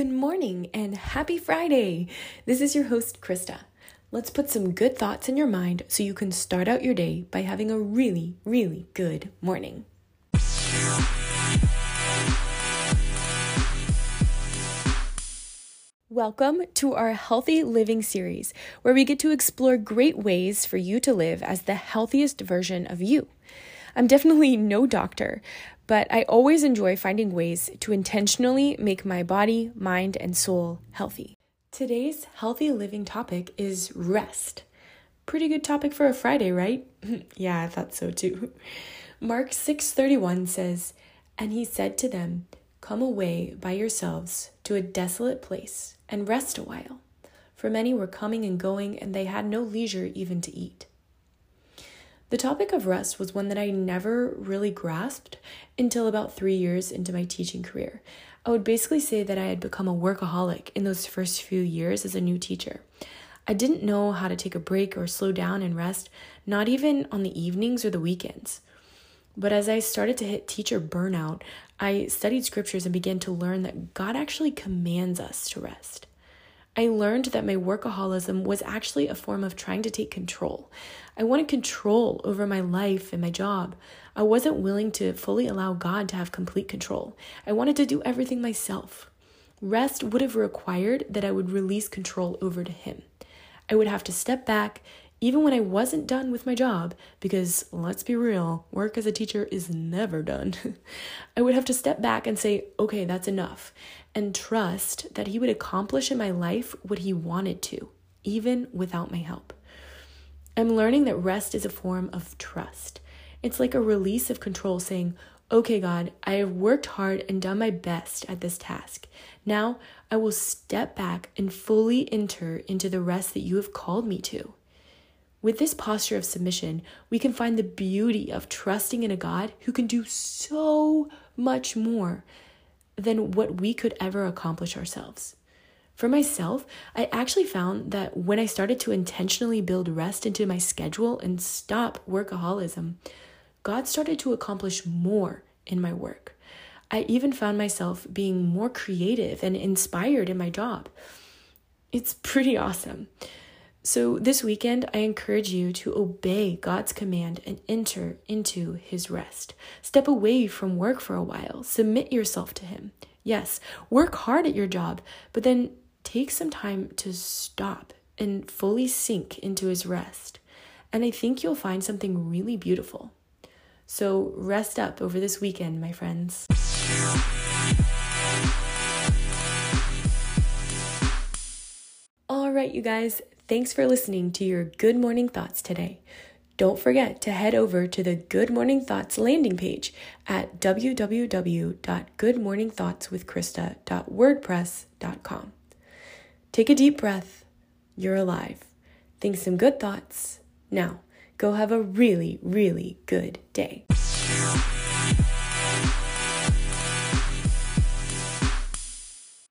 Good morning and happy Friday. This is your host, Krista. Let's put some good thoughts in your mind so you can start out your day by having a really, really good morning. Welcome to our Healthy Living series, where we get to explore great ways for you to live as the healthiest version of you. I'm definitely no doctor, but I always enjoy finding ways to intentionally make my body, mind, and soul healthy. Today's healthy living topic is rest. Pretty good topic for a Friday, right? yeah, I thought so too. Mark 6:31 says, "And he said to them, Come away by yourselves to a desolate place and rest a while, for many were coming and going, and they had no leisure even to eat." The topic of rest was one that I never really grasped until about three years into my teaching career. I would basically say that I had become a workaholic in those first few years as a new teacher. I didn't know how to take a break or slow down and rest, not even on the evenings or the weekends. But as I started to hit teacher burnout, I studied scriptures and began to learn that God actually commands us to rest. I learned that my workaholism was actually a form of trying to take control. I wanted control over my life and my job. I wasn't willing to fully allow God to have complete control. I wanted to do everything myself. Rest would have required that I would release control over to Him. I would have to step back, even when I wasn't done with my job, because let's be real, work as a teacher is never done. I would have to step back and say, okay, that's enough, and trust that He would accomplish in my life what He wanted to, even without my help. I'm learning that rest is a form of trust. It's like a release of control saying, Okay, God, I have worked hard and done my best at this task. Now I will step back and fully enter into the rest that you have called me to. With this posture of submission, we can find the beauty of trusting in a God who can do so much more than what we could ever accomplish ourselves. For myself, I actually found that when I started to intentionally build rest into my schedule and stop workaholism, God started to accomplish more in my work. I even found myself being more creative and inspired in my job. It's pretty awesome. So, this weekend, I encourage you to obey God's command and enter into his rest. Step away from work for a while, submit yourself to him. Yes, work hard at your job, but then take some time to stop and fully sink into his rest. And I think you'll find something really beautiful. So, rest up over this weekend, my friends. All right, you guys, Thanks for listening to your Good Morning Thoughts today. Don't forget to head over to the Good Morning Thoughts landing page at www.goodmorningthoughtswithkrista.wordpress.com. Take a deep breath. You're alive. Think some good thoughts. Now, go have a really, really good day.